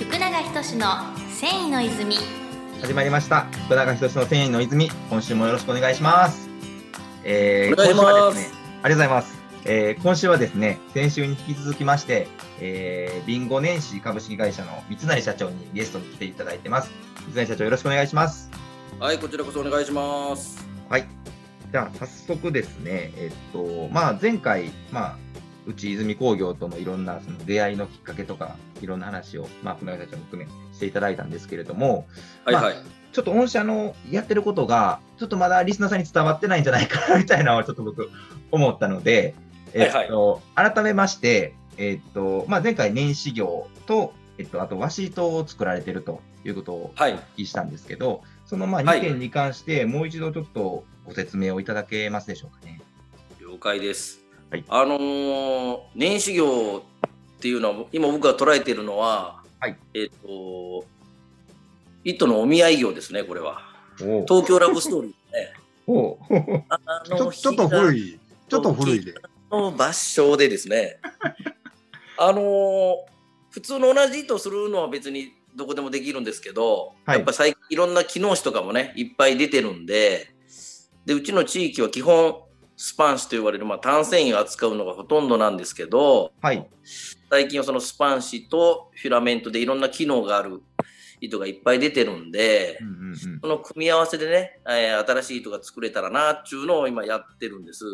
福永仁の繊維の泉。始まりました。福永仁の繊維の泉。今週もよろしくお願いします。えー、お願いします。今週はですねありがとうございます、えー、今週はですね先週に引き続きましてえー、ビンゴ年始株式会社の三成社長にゲストに来ていただいてます。三成社長よろしくお願いします。はいこちらこそお願いします。はい。じゃあ早速ですねえっとまあ前回まあうち泉工業とのいろんなその出会いのきっかけとか、いろんな話を、まあ、船社長も含めしていただいたんですけれども、はいはい。まあ、ちょっと御社のやってることが、ちょっとまだリスナーさんに伝わってないんじゃないかな、みたいなのをちょっと僕、思ったので、えっと、はいはい、改めまして、えっと、まあ、前回年始業と、えっと、あと和紙糸を作られてるということをお聞きしたんですけど、はい、そのまあ2点に関して、もう一度ちょっとご説明をいただけますでしょうかね。了解です。はい、あのー、年始業っていうのは今僕が捉えているのは、はい、えっ、ー、と糸のお見合い業ですねこれは。東京ラブストーリーね。おあのちょっと古い。ちょっと古いで。の抜章でですね。あのー、普通の同じ糸するのは別にどこでもできるんですけど、はい、やっぱ最近いろんな機能紙とかもねいっぱい出てるんででうちの地域は基本スパン紙と言われる、まあ、単繊維を扱うのがほとんどなんですけど、はい、最近はそのスパン紙とフィラメントでいろんな機能がある糸がいっぱい出てるんで、うんうんうん、その組み合わせでね、えー、新しい糸が作れたらなっていうのを今やってるんです。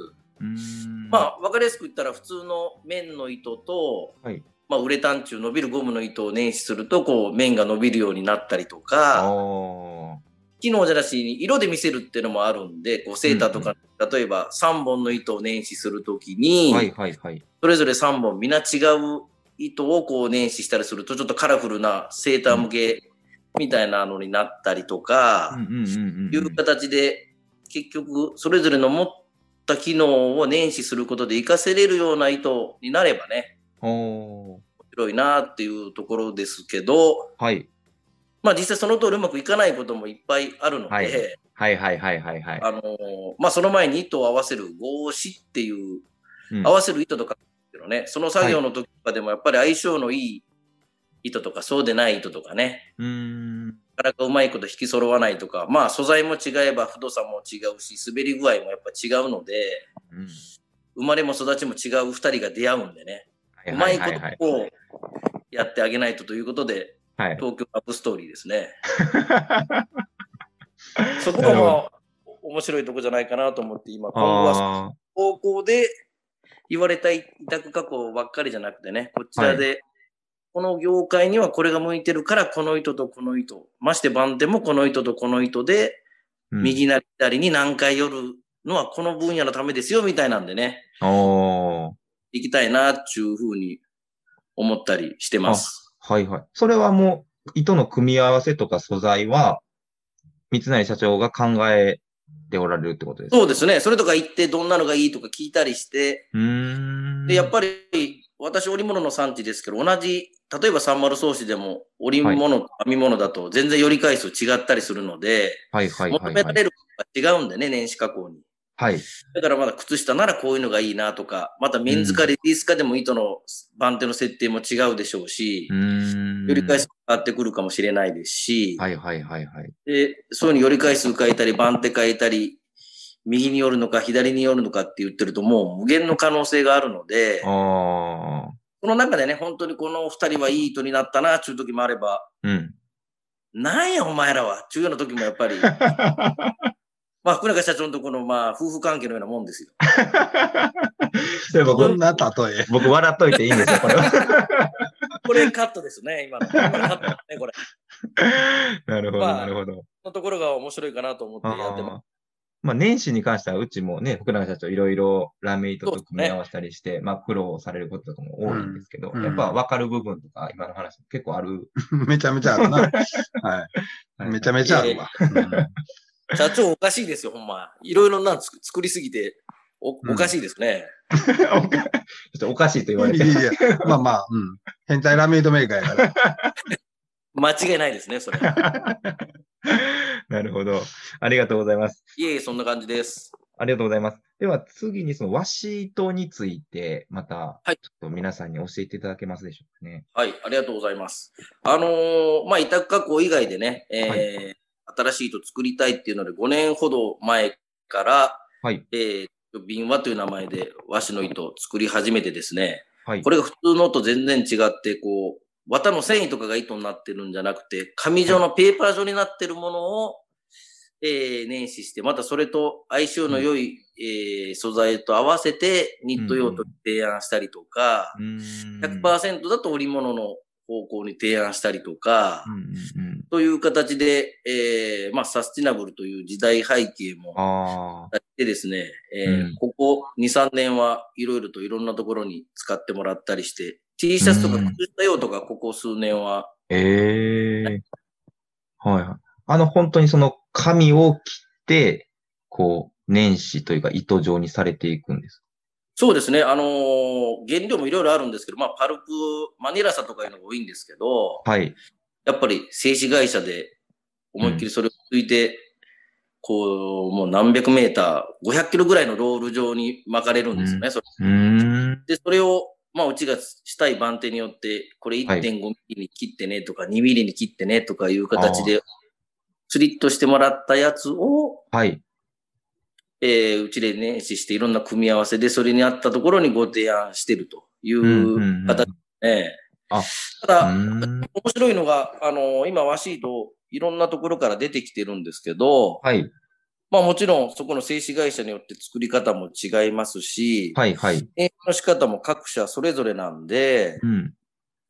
まあ分かりやすく言ったら普通の綿の糸と、はい、まあ、ウレタン中伸びるゴムの糸を捻出するとこう面が伸びるようになったりとか機能じゃなしに色で見せるっていうのもあるんで、こうセーターとか、うんうん、例えば3本の糸を捻出するときに、はいはいはい、それぞれ3本皆違う糸をこう捻出したりすると、ちょっとカラフルなセーター向けみたいなのになったりとか、いう形で、結局、それぞれの持った機能を捻出することで活かせれるような糸になればね、面白いなっていうところですけど、はい。まあ実際その通りうまくいかないこともいっぱいあるので、はい、はいはいはいはいはい。あのー、まあその前に糸を合わせる合子っていう、うん、合わせる糸とかけどね、その作業の時とかでもやっぱり相性のいい糸とかそうでない糸とかね、うん。なかなかうまいこと引き揃わないとか、まあ素材も違えば太さも違うし、滑り具合もやっぱ違うので、うん、生まれも育ちも違う二人が出会うんでね、うまいことをやってあげないとということで、はい、東京ラブストーリーですね。そこがまあ面白いとこじゃないかなと思って今今後は方向で言われた委託加工ばっかりじゃなくてねこちらで、はい、この業界にはこれが向いてるからこの糸とこの糸まして番手もこの糸とこの糸で、うん、右なり左に何回寄るのはこの分野のためですよみたいなんでね行きたいなっていうふうに思ったりしてます。はいはい。それはもう、糸の組み合わせとか素材は、三成社長が考えておられるってことですか？そうですね。それとか言って、どんなのがいいとか聞いたりして、で、やっぱり、私織物の産地ですけど、同じ、例えば三丸創始でも織物、はい、編み物だと全然より回数違ったりするので、はいはいはい、はい、求められることが違うんでね、年始加工に。はい。だからまだ靴下ならこういうのがいいなとか、またメンズかレディースかでも糸の番手の設定も違うでしょうし、うん。より回数変わってくるかもしれないですし、はいはいはいはい。で、そういうのより回数変えたり、番手変えたり、右に寄るのか左に寄るのかって言ってるともう無限の可能性があるので、あこの中でね、本当にこの二人はいい糸になったな、ちゅう時もあれば、うん。なんやお前らは、ちゅうような時もやっぱり、まあ、福永社長のところの、まあ、夫婦関係のようなもんですよ。それ僕、こんな例え。僕、笑っといていいんですよ、これは。これカットですね、今の。今のカットですね、これ。なるほど、なるほど。のところが面白いかなと思ってやってます。まあ、年始に関しては、うちもね、福永社長いろいろラメイトと組み合わせたりして、ね、まあ、苦労されることとかも多いんですけど、うん、やっぱ分かる部分とか、今の話結構ある。めちゃめちゃあるな。はい。めちゃめちゃあるわ。社長おかしいですよ、ほんま。いろいろな作りすぎてお、おかしいですね。おかしいと言われて。いやいやまあまあ、うん。変態ラメイドメーカーやから。間違いないですね、それ。なるほど。ありがとうございます。いえいえ、そんな感じです。ありがとうございます。では次にその和紙糸について、また、ちょっと皆さんに教えていただけますでしょうかね。はい、ありがとうございます。あのー、まあ、委託加工以外でね、えー、はい、新しい糸作りたいっていうので、5年ほど前から、はい、えー、瓶和という名前で和紙の糸を作り始めてですね、はい、これが普通のと全然違って、こう、綿の繊維とかが糸になってるんじゃなくて、紙状のペーパー状になってるものを、えー、年始して、またそれと相性の良い、うん、えー、素材と合わせてニット用途提案したりとか、うん、100%だと織物の方向に提案したりとか、という形で、えー、まあ、サスティナブルという時代背景もあってですね、えー、うん、ここ2、3年はいろいろといろんなところに使ってもらったりして、T シャツとか靴下用とかここ数年は。ええー、はいはい。あの、本当にその紙を切って、こう、年始というか糸状にされていくんですそうですね。あのー、原料もいろいろあるんですけど、まあ、パルプ、マニラサとかいうのが多いんですけど、はい。やっぱり製紙会社で思いっきりそれをついて、うん、こう、もう何百メーター、500キロぐらいのロール状に巻かれるんですよね、うん、それ。で、それを、まあ、うちがしたい番手によって、これ1.5ミリに切ってねとか、2ミリに切ってねとかいう形で、スリットしてもらったやつを、はい。えー、うちでね、していろんな組み合わせで、それに合ったところにご提案してるという形ですね。あただ、面白いのが、あの、今、ワシート、いろんなところから出てきてるんですけど、はい。まあもちろん、そこの製紙会社によって作り方も違いますし、はいはい。営の仕方も各社それぞれなんで、うん。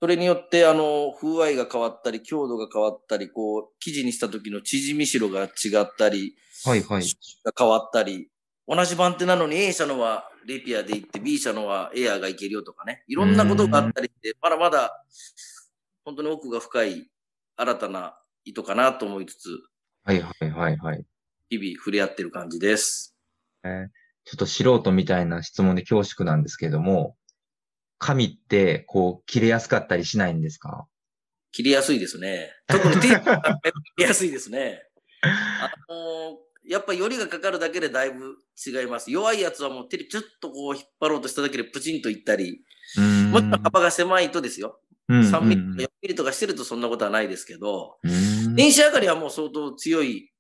それによって、あの、風合いが変わったり、強度が変わったり、こう、生地にした時の縮みしろが違ったり、はいはい。が変わったり、同じ番手なのに A 社のはレピアで行って B 社のはエアーがいけるよとかね、いろんなことがあったりして、まだまだ本当に奥が深い新たな糸かなと思いつつ、はいはいはいはい。日々触れ合ってる感じです。えー、ちょっと素人みたいな質問で恐縮なんですけども、紙ってこう切れやすかったりしないんですか？切れやすいですね。特にテープが切れやすいですね。あのーやっぱよりがかかるだけでだいぶ違います。弱いやつはもう手でちょっとこう引っ張ろうとしただけでプチンといったり、もちろん幅が狭いとですよ。3ミリとか4ミリとかしてるとそんなことはないですけど、電子上がりはもう相当強い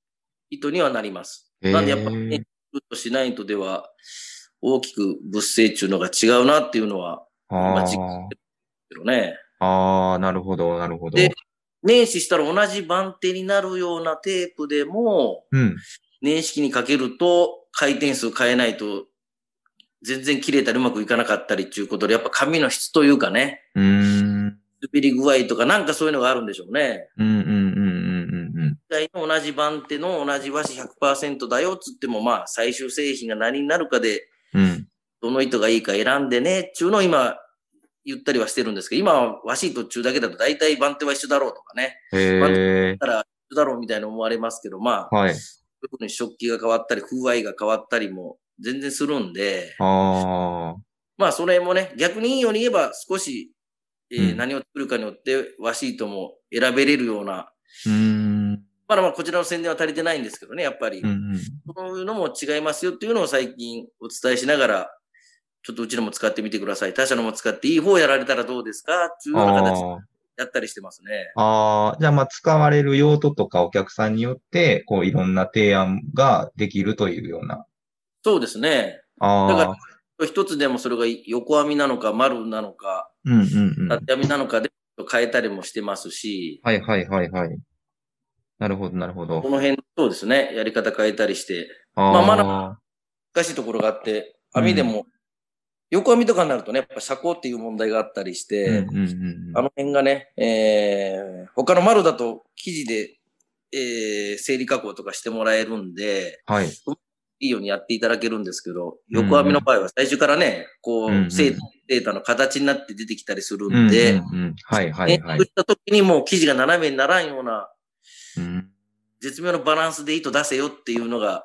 糸にはなります。なんでやっぱり、ね、としないとでは大きく物性っていうのが違うなっていうのは、今実感してるけどね。ああ、なるほど、なるほど。で、年始したら同じ番手になるようなテープでも、うん、年式にかけると回転数変えないと全然切れたりうまくいかなかったりっていうことで、やっぱ紙の質というかね。うん。滑り具合とかなんかそういうのがあるんでしょうね。うんうんうんうんうんうん。同じ番手の同じ和紙100%だよっつっても、まあ最終製品が何になるかで、うん。どの糸がいいか選んでねっていうのを今言ったりはしてるんですけど、今は和紙途中だけだと大体番手は一緒だろうとかね。へ番手だったら一緒だろうみたいな思われますけど、まあ、はい。特に食器が変わったり、風合いが変わったりも全然するんで、あまあそれもね、逆にいいように言えば少し、えー、うん、何を作るかによって和シートも選べれるような、うん。まだまあこちらの宣伝は足りてないんですけどね、やっぱり。うんうん、そういうのも違いますよっていうのを最近お伝えしながら、ちょっとうちのも使ってみてください。他社のも使っていい方やられたらどうですか？っていうような形やったりしてますね。ああ、じゃあまあ使われる用途とかお客さんによって、こういろんな提案ができるというような。そうですね。ああ。だから、一つでもそれが横編みなのか丸なのか、うんうんうん、縦編みなのかで変えたりもしてますし。はいはいはいはい。なるほどなるほど。この辺、そうですね。やり方変えたりして。あまあまだ難しいところがあって、編みでも横編みとかになるとね、やっぱ遮光っていう問題があったりして、あの辺がね、えー、他の丸だと生地で、えー、整理加工とかしてもらえるんで、はい。いいようにやっていただけるんですけど、横編みの場合は最初からね、こう、うんうん、データの形になって出てきたりするんで、はいはいはい。した時にもう生地が斜めにならんような、うん、絶妙なバランスで糸出せよっていうのが、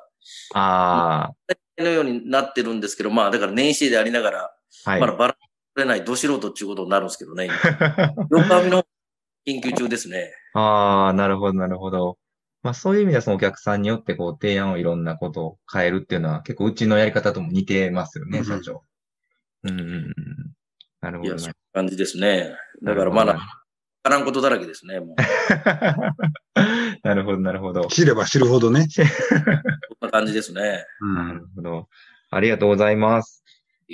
ああ。のようになってるんですけど、まあ、だから年始でありながら、はい、まだバラ取れないど素人っていうことになるんですけどね。横編みの研究中ですね。ああ、なるほど、なるほど。まあそういう意味ではそのお客さんによってこう提案をいろんなことを変えるっていうのは結構うちのやり方とも似てますよね、うん、社長。うんうんうん。なるほど、ね。いや、そういう感じですね。だからまだ、からんことだらけですね、もう。なるほど、なるほど。知れば知るほどね。感じですね。なるほど。ありがとうございます。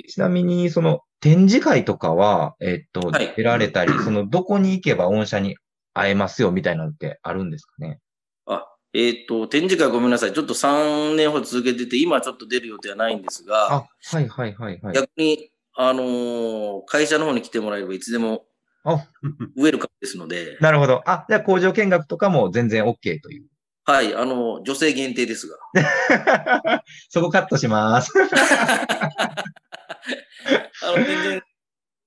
ちなみに、その展示会とかは、えっと、はい、出られたり、そのどこに行けば御社に会えますよみたいなのってあるんですかね？あ、えっ、ー、と、展示会ごめんなさい。ちょっと3年ほど続けてて、今ちょっと出る予定はないんですが、あ、はいはいはいはい。逆に、あのー、会社の方に来てもらえればいつでも、あウェルカムですので。なるほど。あ、じゃあ工場見学とかも全然 OK という。はい、あの、女性限定ですが。そこカットします。あの、全然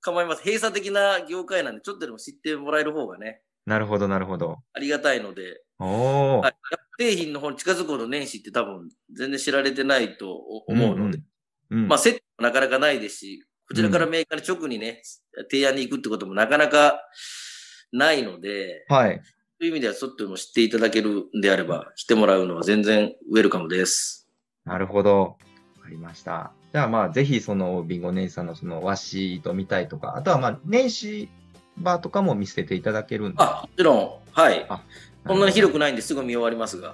構います。閉鎖的な業界なんで、ちょっとでも知ってもらえる方がね。なるほど、なるほど。ありがたいので。おはい、製品の方に近づくほど年始って多分全然知られてないと思うので。うんうん、まあ、セットもなかなかないですし、こちらからメーカーに直にね、提案に行くってこともなかなかないので、はい。そういう意味では、ちょっとも知っていただけるんであれば、来てもらうのは全然ウェルカムです。なるほど。わかりました。じゃあまあ、ぜひそのビンゴ姉さんのその和紙と見たいとか、あとはまあ、年始バーとかも見せていただけるんであ、もちろん。はい。そんなに広くないんですぐ見終わりますが。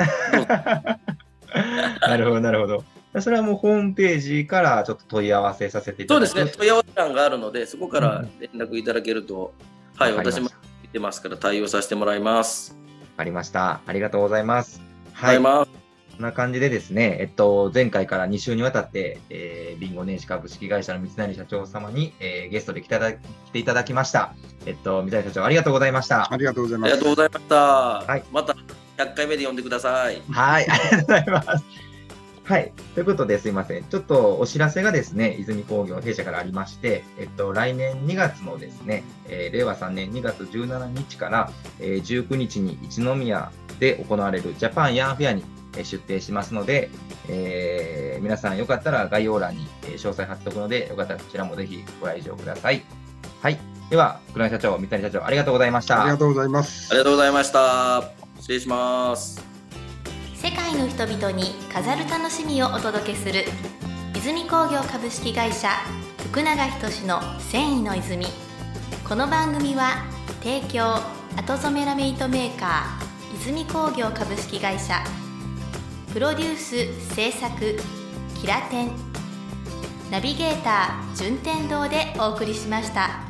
なるほど、なるほど。それはもうホームページからちょっと問い合わせさせていただきます。そうですね、問い合わせ欄があるので、そこから連絡いただけると、うん、はい、私も見てますから対応させてもらいます。わかりました。ありがとうございます。はい。こんな感じでですね、えっと、前回から2週にわたって、えー、ビンゴ年始株式会社の三成社長様に、えー、ゲストで来ていただきました。えっと、三成社長、ありがとうございました。ありがとうございます。ありがとうございました。はい。また100回目で呼んでください。はい、ありがとうございます。はい。ということですいません。ちょっとお知らせがですね、泉工業弊社からありまして、えっと、来年2月のですね、えー、令和3年2月17日から、えー、19日に一宮で行われるジャパンヤンフェアに出展しますので、えー、皆さんよかったら概要欄に詳細貼っておくので、よかったらこちらもぜひご来場ください。はい。では、黒井社長、三谷社長、ありがとうございました。ありがとうございます。ありがとうございました。失礼します。世界の人々に飾る楽しみをお届けする泉工業株式会社福永仁の繊維の泉。この番組は提供後染めラメイトメーカー泉工業株式会社。プロデュース制作キラテン。ナビゲーター順天堂でお送りしました。